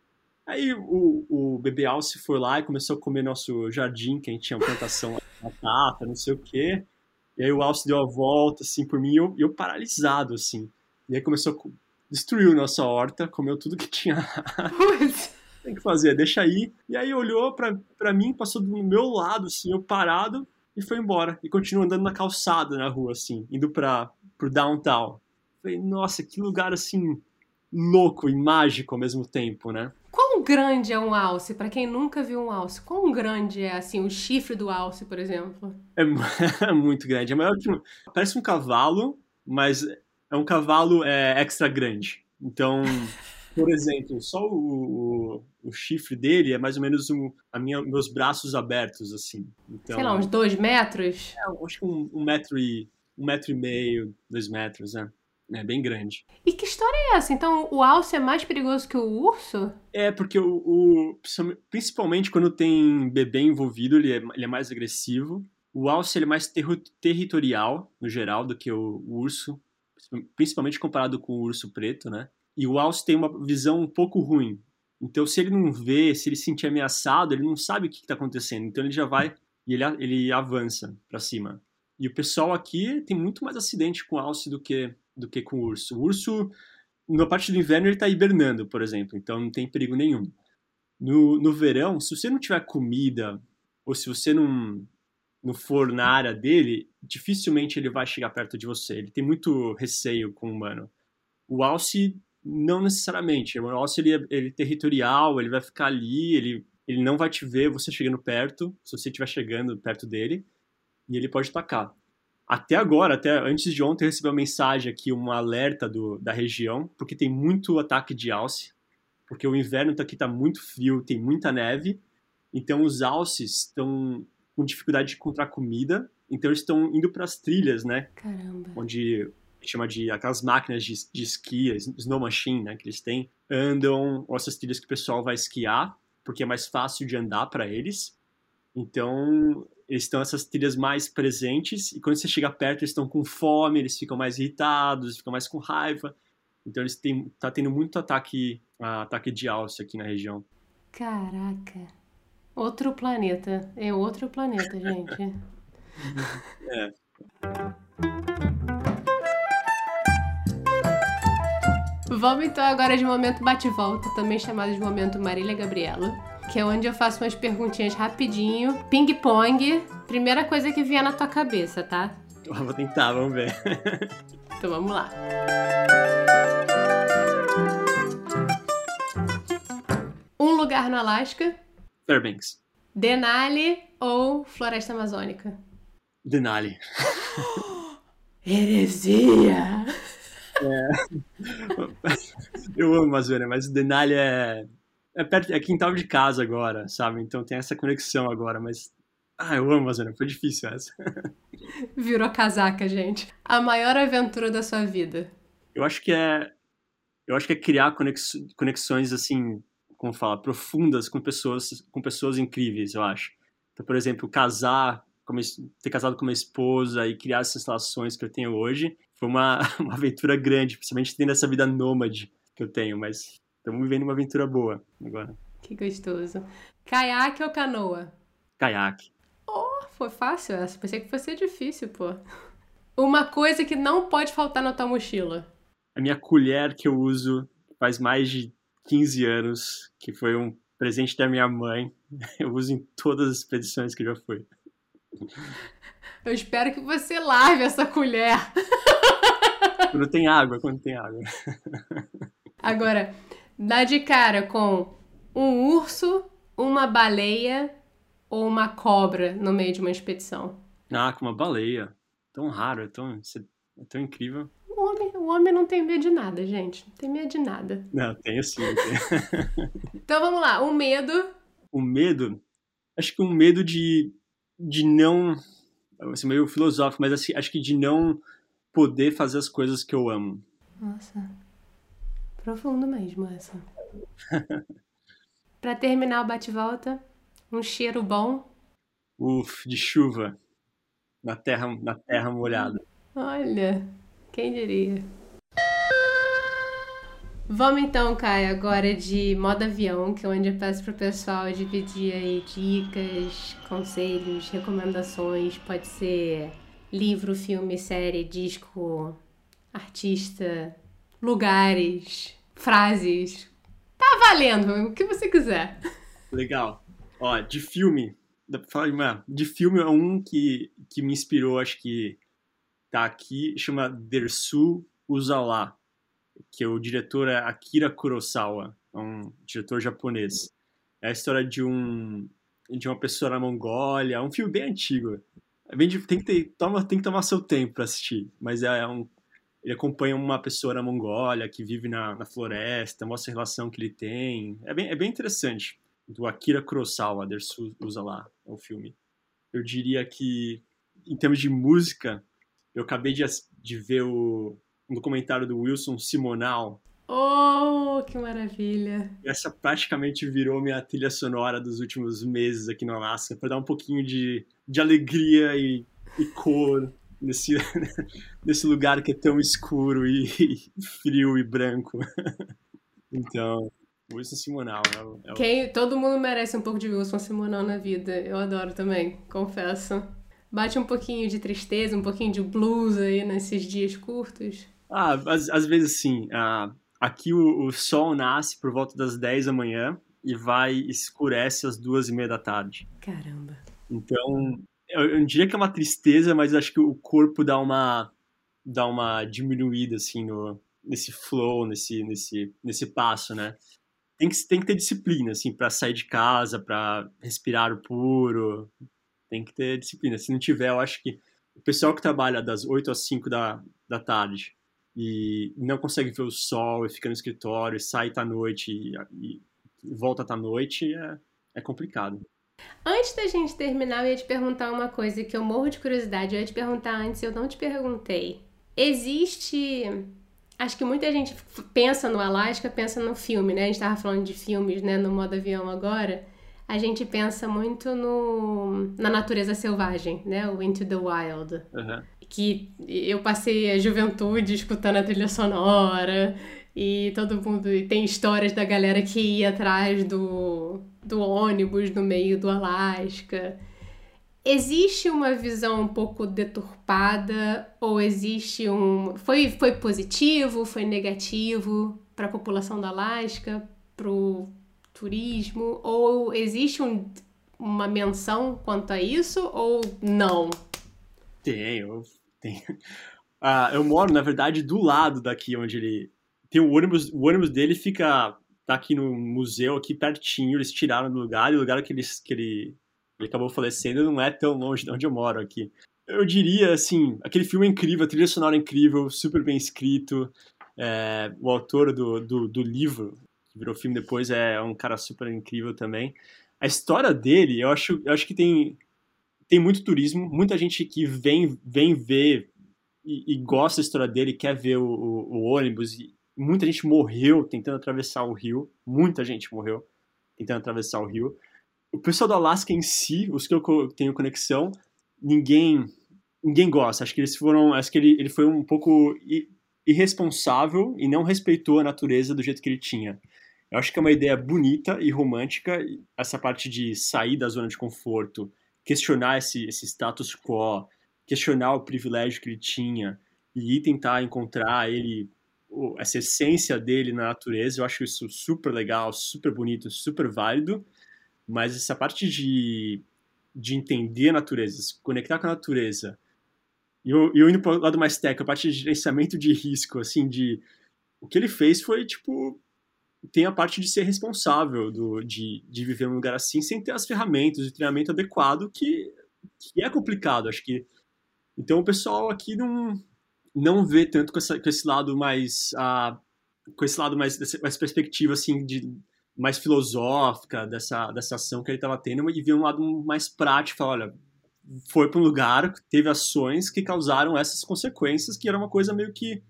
Aí o, o bebê Alce foi lá e começou a comer nosso jardim, que a gente tinha uma plantação de batata, não sei o quê. E aí o Alce deu a volta, assim, por mim, e eu, eu paralisado, assim. E aí começou a destruiu nossa horta, comeu tudo que tinha. Tem que fazer, deixa aí. E aí olhou pra, pra mim, passou do meu lado, assim, eu parado, e foi embora. E continuou andando na calçada na rua, assim, indo pra, pro downtown. Falei, nossa, que lugar, assim, louco e mágico ao mesmo tempo, né? Quão grande é um alce? Para quem nunca viu um alce, quão grande é assim o chifre do alce, por exemplo? É, é muito grande. É maior que um, parece um cavalo, mas é um cavalo é, extra grande. Então, por exemplo, só o, o, o, chifre dele é mais ou menos um, a minha, meus braços abertos, assim. Então, Sei lá, uns dois metros? É, acho que um, um metro e um metro e meio, dois metros, né? É bem grande. E que história é essa? Então o alce é mais perigoso que o urso? É, porque o, o principalmente quando tem bebê envolvido, ele é, ele é mais agressivo. O alce ele é mais ter territorial, no geral, do que o, o urso, principalmente comparado com o urso preto, né? E o alce tem uma visão um pouco ruim. Então, se ele não vê, se ele se sentir ameaçado, ele não sabe o que está acontecendo. Então, ele já vai e ele, ele avança para cima. E o pessoal aqui tem muito mais acidente com alce do que do que com o urso. O urso, na parte do inverno, ele está hibernando, por exemplo, então não tem perigo nenhum. No, no verão, se você não tiver comida, ou se você não, não for na área dele, dificilmente ele vai chegar perto de você. Ele tem muito receio com o humano. O alce, não necessariamente. O alce, ele é, ele é territorial, ele vai ficar ali, ele, ele não vai te ver você chegando perto, se você estiver chegando perto dele, e ele pode atacar. Até agora, até antes de ontem, eu recebi uma mensagem aqui, um alerta do, da região, porque tem muito ataque de alce, porque o inverno aqui está muito frio, tem muita neve, então os alces estão com dificuldade de encontrar comida, então eles estão indo para as trilhas, né? Caramba. Onde chama de aquelas máquinas de, de esqui, snow machine, né, que eles têm, andam, essas trilhas que o pessoal vai esquiar, porque é mais fácil de andar para eles. Então, eles estão essas trilhas mais presentes e quando você chega perto eles estão com fome, eles ficam mais irritados, ficam mais com raiva. Então eles têm tá tendo muito ataque ataque de alce aqui na região. Caraca. Outro planeta. É outro planeta, gente. é. Vamos então agora de momento bate-volta, também chamado de momento Marília Gabriela que é onde eu faço umas perguntinhas rapidinho, ping-pong. Primeira coisa que vier na tua cabeça, tá? Vou tentar, vamos ver. então vamos lá. Um lugar no Alasca. Fairbanks. Denali ou Floresta Amazônica? Denali. Heresia! É. Eu amo Amazônia, mas Denali é é, perto, é quintal de casa agora, sabe? Então tem essa conexão agora, mas. Ah, eu amo a Amazônia, foi difícil essa. Virou casaca, gente. A maior aventura da sua vida. Eu acho que é. Eu acho que é criar conex, conexões assim como fala, profundas com pessoas, com pessoas incríveis, eu acho. Então, por exemplo, casar, ter casado com uma esposa e criar essas relações que eu tenho hoje, foi uma, uma aventura grande, principalmente tendo essa vida nômade que eu tenho, mas estamos vivendo uma aventura boa agora. Que gostoso. Caiaque ou canoa? Caiaque. Oh, foi fácil essa. Pensei que fosse difícil, pô. Uma coisa que não pode faltar na tua mochila. A minha colher que eu uso faz mais de 15 anos, que foi um presente da minha mãe. Eu uso em todas as expedições que já fui. Eu espero que você lave essa colher. Quando tem água, quando tem água. Agora, dá de cara com um urso, uma baleia ou uma cobra no meio de uma expedição? Ah, com uma baleia. Tão raro, é tão, é tão incrível. O homem, o homem não tem medo de nada, gente. Não tem medo de nada. Não, tenho sim. Tenho. então vamos lá, o medo. O medo? Acho que um medo de, de não. Assim, meio filosófico, mas assim, acho que de não poder fazer as coisas que eu amo. Nossa. Profundo mesmo essa. Para terminar o bate-volta, um cheiro bom. Uf, de chuva. Na terra, na terra molhada. Olha, quem diria? Vamos então, Caio, agora de modo avião, que é onde eu peço pro pessoal dividir aí dicas, conselhos, recomendações. Pode ser livro, filme, série, disco, artista, lugares, frases. Tá valendo, o que você quiser. Legal. Ó, de filme, de filme é um que, que me inspirou, acho que tá aqui, chama Dersu Uzawa, que o diretor é Akira Kurosawa, é um diretor japonês. É a história de um de uma pessoa na Mongólia, é um filme bem antigo. É bem, tem, que ter, toma, tem que tomar seu tempo para assistir, mas é um, ele acompanha uma pessoa na Mongólia que vive na, na floresta, mostra a relação que ele tem. É bem, é bem interessante. Do Akira Kurosawa, Dersu usa lá o filme. Eu diria que, em termos de música, eu acabei de, de ver o, um documentário do Wilson Simonal. Oh, que maravilha! Essa praticamente virou minha trilha sonora dos últimos meses aqui no Alasca, para dar um pouquinho de, de alegria e, e cor nesse, nesse lugar que é tão escuro e, e frio e branco. então, Wilson Simonal. É o, é o... Quem, todo mundo merece um pouco de Wilson Simonal na vida. Eu adoro também, confesso. Bate um pouquinho de tristeza, um pouquinho de blues aí nesses dias curtos? Ah, às, às vezes sim. Ah, aqui o, o, sol nasce por volta das 10 da manhã e vai escurece às duas e meia da tarde. Caramba. Então, eu, eu diria que é uma tristeza, mas acho que o corpo dá uma dá uma diminuída assim no nesse flow, nesse nesse nesse passo, né? Tem que tem que ter disciplina assim para sair de casa, para respirar o puro. Tem que ter disciplina. Se não tiver, eu acho que o pessoal que trabalha das 8 às 5 da, da tarde e não consegue ver o sol e fica no escritório e sai à noite e, e volta à noite é, é complicado. Antes da gente terminar, eu ia te perguntar uma coisa que eu morro de curiosidade. Eu ia te perguntar antes, eu não te perguntei. Existe. Acho que muita gente pensa no Alasca, pensa no filme, né? A gente tava falando de filmes, né? No modo avião agora. A gente pensa muito no, na natureza selvagem, né? O Into the Wild. Uhum. Que eu passei a juventude escutando a trilha sonora e todo mundo. E tem histórias da galera que ia atrás do, do ônibus no meio do Alasca. Existe uma visão um pouco deturpada ou existe um. Foi, foi positivo, foi negativo para a população do Alasca, para o turismo? Ou existe um, uma menção quanto a isso ou não? Eu tenho. Ah, eu moro, na verdade, do lado daqui onde ele, tem o ônibus, o ônibus dele fica tá aqui no museu, aqui pertinho, eles tiraram do lugar, e o lugar que, eles, que ele, ele acabou falecendo não é tão longe de onde eu moro aqui. Eu diria, assim, aquele filme é incrível, a trilha sonora é incrível, super bem escrito, é, o autor do, do, do, livro, que virou filme depois, é um cara super incrível também. A história dele, eu acho, eu acho que tem, tem muito turismo, muita gente que vem, vem ver e, e gosta da história dele, quer ver o, o, o ônibus, e, muita gente morreu tentando atravessar o rio, muita gente morreu tentando atravessar o rio. O pessoal do Alasca em si, os que eu tenho conexão, ninguém ninguém gosta. Acho que eles foram, acho que ele, ele foi um pouco irresponsável e não respeitou a natureza do jeito que ele tinha. Eu acho que é uma ideia bonita e romântica essa parte de sair da zona de conforto, questionar esse, esse status quo, questionar o privilégio que ele tinha e tentar encontrar ele essa essência dele na natureza. Eu acho isso super legal, super bonito, super válido. Mas essa parte de, de entender a natureza, se conectar com a natureza, e eu, eu indo para o lado mais técnico, a parte de gerenciamento de risco, assim, de. O que ele fez foi, tipo, tem a parte de ser responsável do, de, de viver num lugar assim sem ter as ferramentas e treinamento adequado que, que é complicado, acho que. Então o pessoal aqui não não vê tanto com, essa, com esse lado mais uh, com esse lado mais dessa perspectiva assim de mais filosófica dessa dessa ação que ele estava tendo e vê um lado mais prático, olha, foi para um lugar, teve ações que causaram essas consequências, que era uma coisa meio que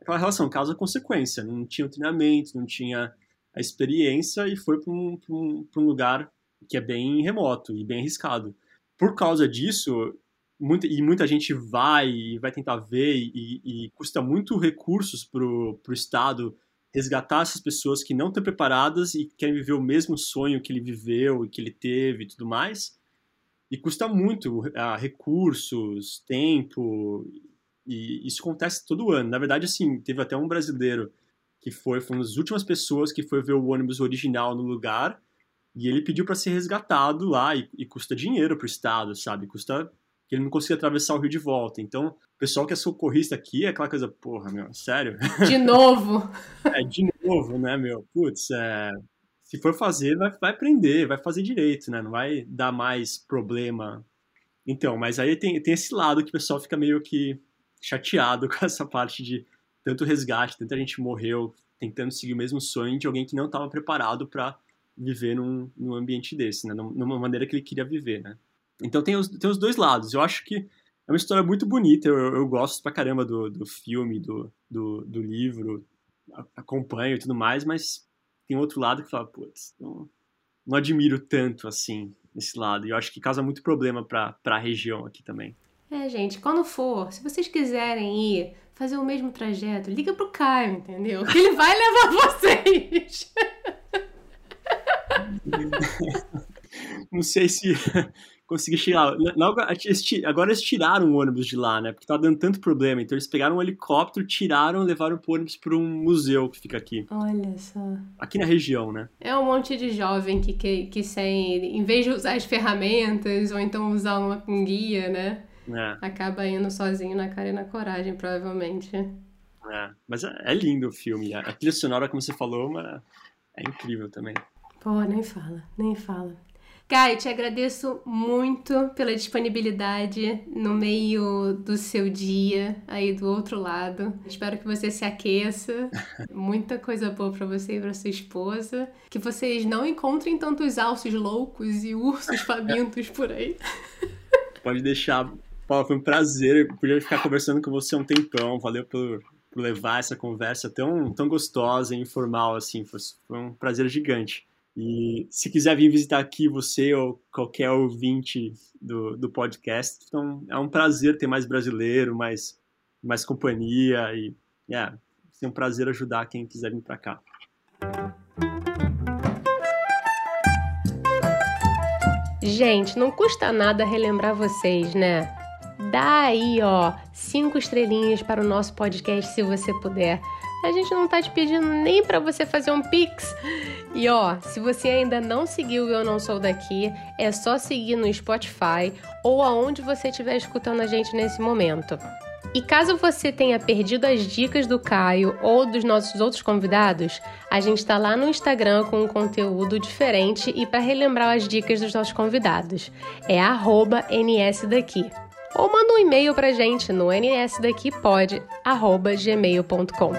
aquela relação causa-consequência. Não tinha o treinamento, não tinha a experiência e foi para um, um, um, lugar que é bem remoto e bem arriscado. Por causa disso, muita, e muita gente vai e vai tentar ver e, e custa muito recursos para o Estado resgatar essas pessoas que não estão preparadas e querem viver o mesmo sonho que ele viveu e que ele teve e tudo mais. E custa muito uh, recursos, tempo e isso acontece todo ano. Na verdade, assim, teve até um brasileiro que foi, foi uma das últimas pessoas que foi ver o ônibus original no lugar e ele pediu para ser resgatado lá e, e custa dinheiro para o Estado, sabe? Custa que ele não conseguia atravessar o rio de volta. Então, o pessoal que é socorrista aqui é aquela coisa, porra, meu, sério? De novo? é, de novo, né, meu? Putz, é, se for fazer, vai, vai aprender, vai fazer direito, né? Não vai dar mais problema. Então, mas aí tem, tem esse lado que o pessoal fica meio que chateado com essa parte de tanto resgate, tanta gente morreu tentando seguir o mesmo sonho de alguém que não estava preparado para viver num, num ambiente desse, né? Numa maneira que ele queria viver, né? Então tem os, tem os dois lados. Eu acho que é uma história muito bonita. Eu, eu gosto pra caramba do, do filme, do, do, do livro, acompanho e tudo mais, mas tem outro lado que fala, putz, não, não admiro tanto assim esse lado. E eu acho que causa muito problema para a região aqui também. É, gente, quando for, se vocês quiserem ir fazer o mesmo trajeto, liga pro Caio, entendeu? Que ele vai levar vocês. Não sei se consegui chegar. agora eles tiraram o ônibus de lá, né? Porque tava dando tanto problema. Então eles pegaram um helicóptero, tiraram e levaram o ônibus para um museu que fica aqui. Olha só. Aqui na região, né? É um monte de jovem que, que, que sem, em vez de usar as ferramentas ou então usar uma, um guia, né? É. Acaba indo sozinho na cara e na coragem, provavelmente. É, mas é, é lindo o filme. A trilha sonora, como você falou, é, é incrível também. Pô, nem fala, nem fala. Kai, te agradeço muito pela disponibilidade no meio do seu dia, aí do outro lado. Espero que você se aqueça. Muita coisa boa para você e para sua esposa. Que vocês não encontrem tantos alces loucos e ursos famintos por aí. Pode deixar Paulo, foi um prazer. Eu podia ficar conversando com você um tempão. Valeu por, por levar essa conversa tão, tão gostosa e informal, assim. Foi, foi um prazer gigante. E se quiser vir visitar aqui você ou qualquer ouvinte do, do podcast, então é um prazer ter mais brasileiro, mais, mais companhia e yeah, é um prazer ajudar quem quiser vir para cá. Gente, não custa nada relembrar vocês, né? Dá aí, ó, cinco estrelinhas para o nosso podcast se você puder. A gente não tá te pedindo nem para você fazer um pix. E ó, se você ainda não seguiu Eu Não Sou Daqui, é só seguir no Spotify ou aonde você estiver escutando a gente nesse momento. E caso você tenha perdido as dicas do Caio ou dos nossos outros convidados, a gente está lá no Instagram com um conteúdo diferente e para relembrar as dicas dos nossos convidados. É @nsdaqui ou manda um e-mail pra gente no nsdaquipod@gmail.com.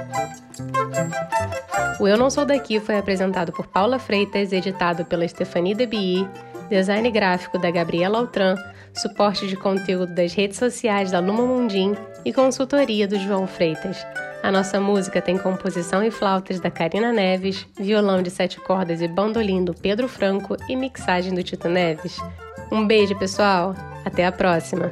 O Eu Não Sou Daqui foi apresentado por Paula Freitas, editado pela Stephanie Debi, design gráfico da Gabriela Altran, suporte de conteúdo das redes sociais da Luma Mundim e consultoria do João Freitas. A nossa música tem composição e flautas da Karina Neves, violão de sete cordas e bandolim do Pedro Franco e mixagem do Tito Neves. Um beijo, pessoal! Até a próxima!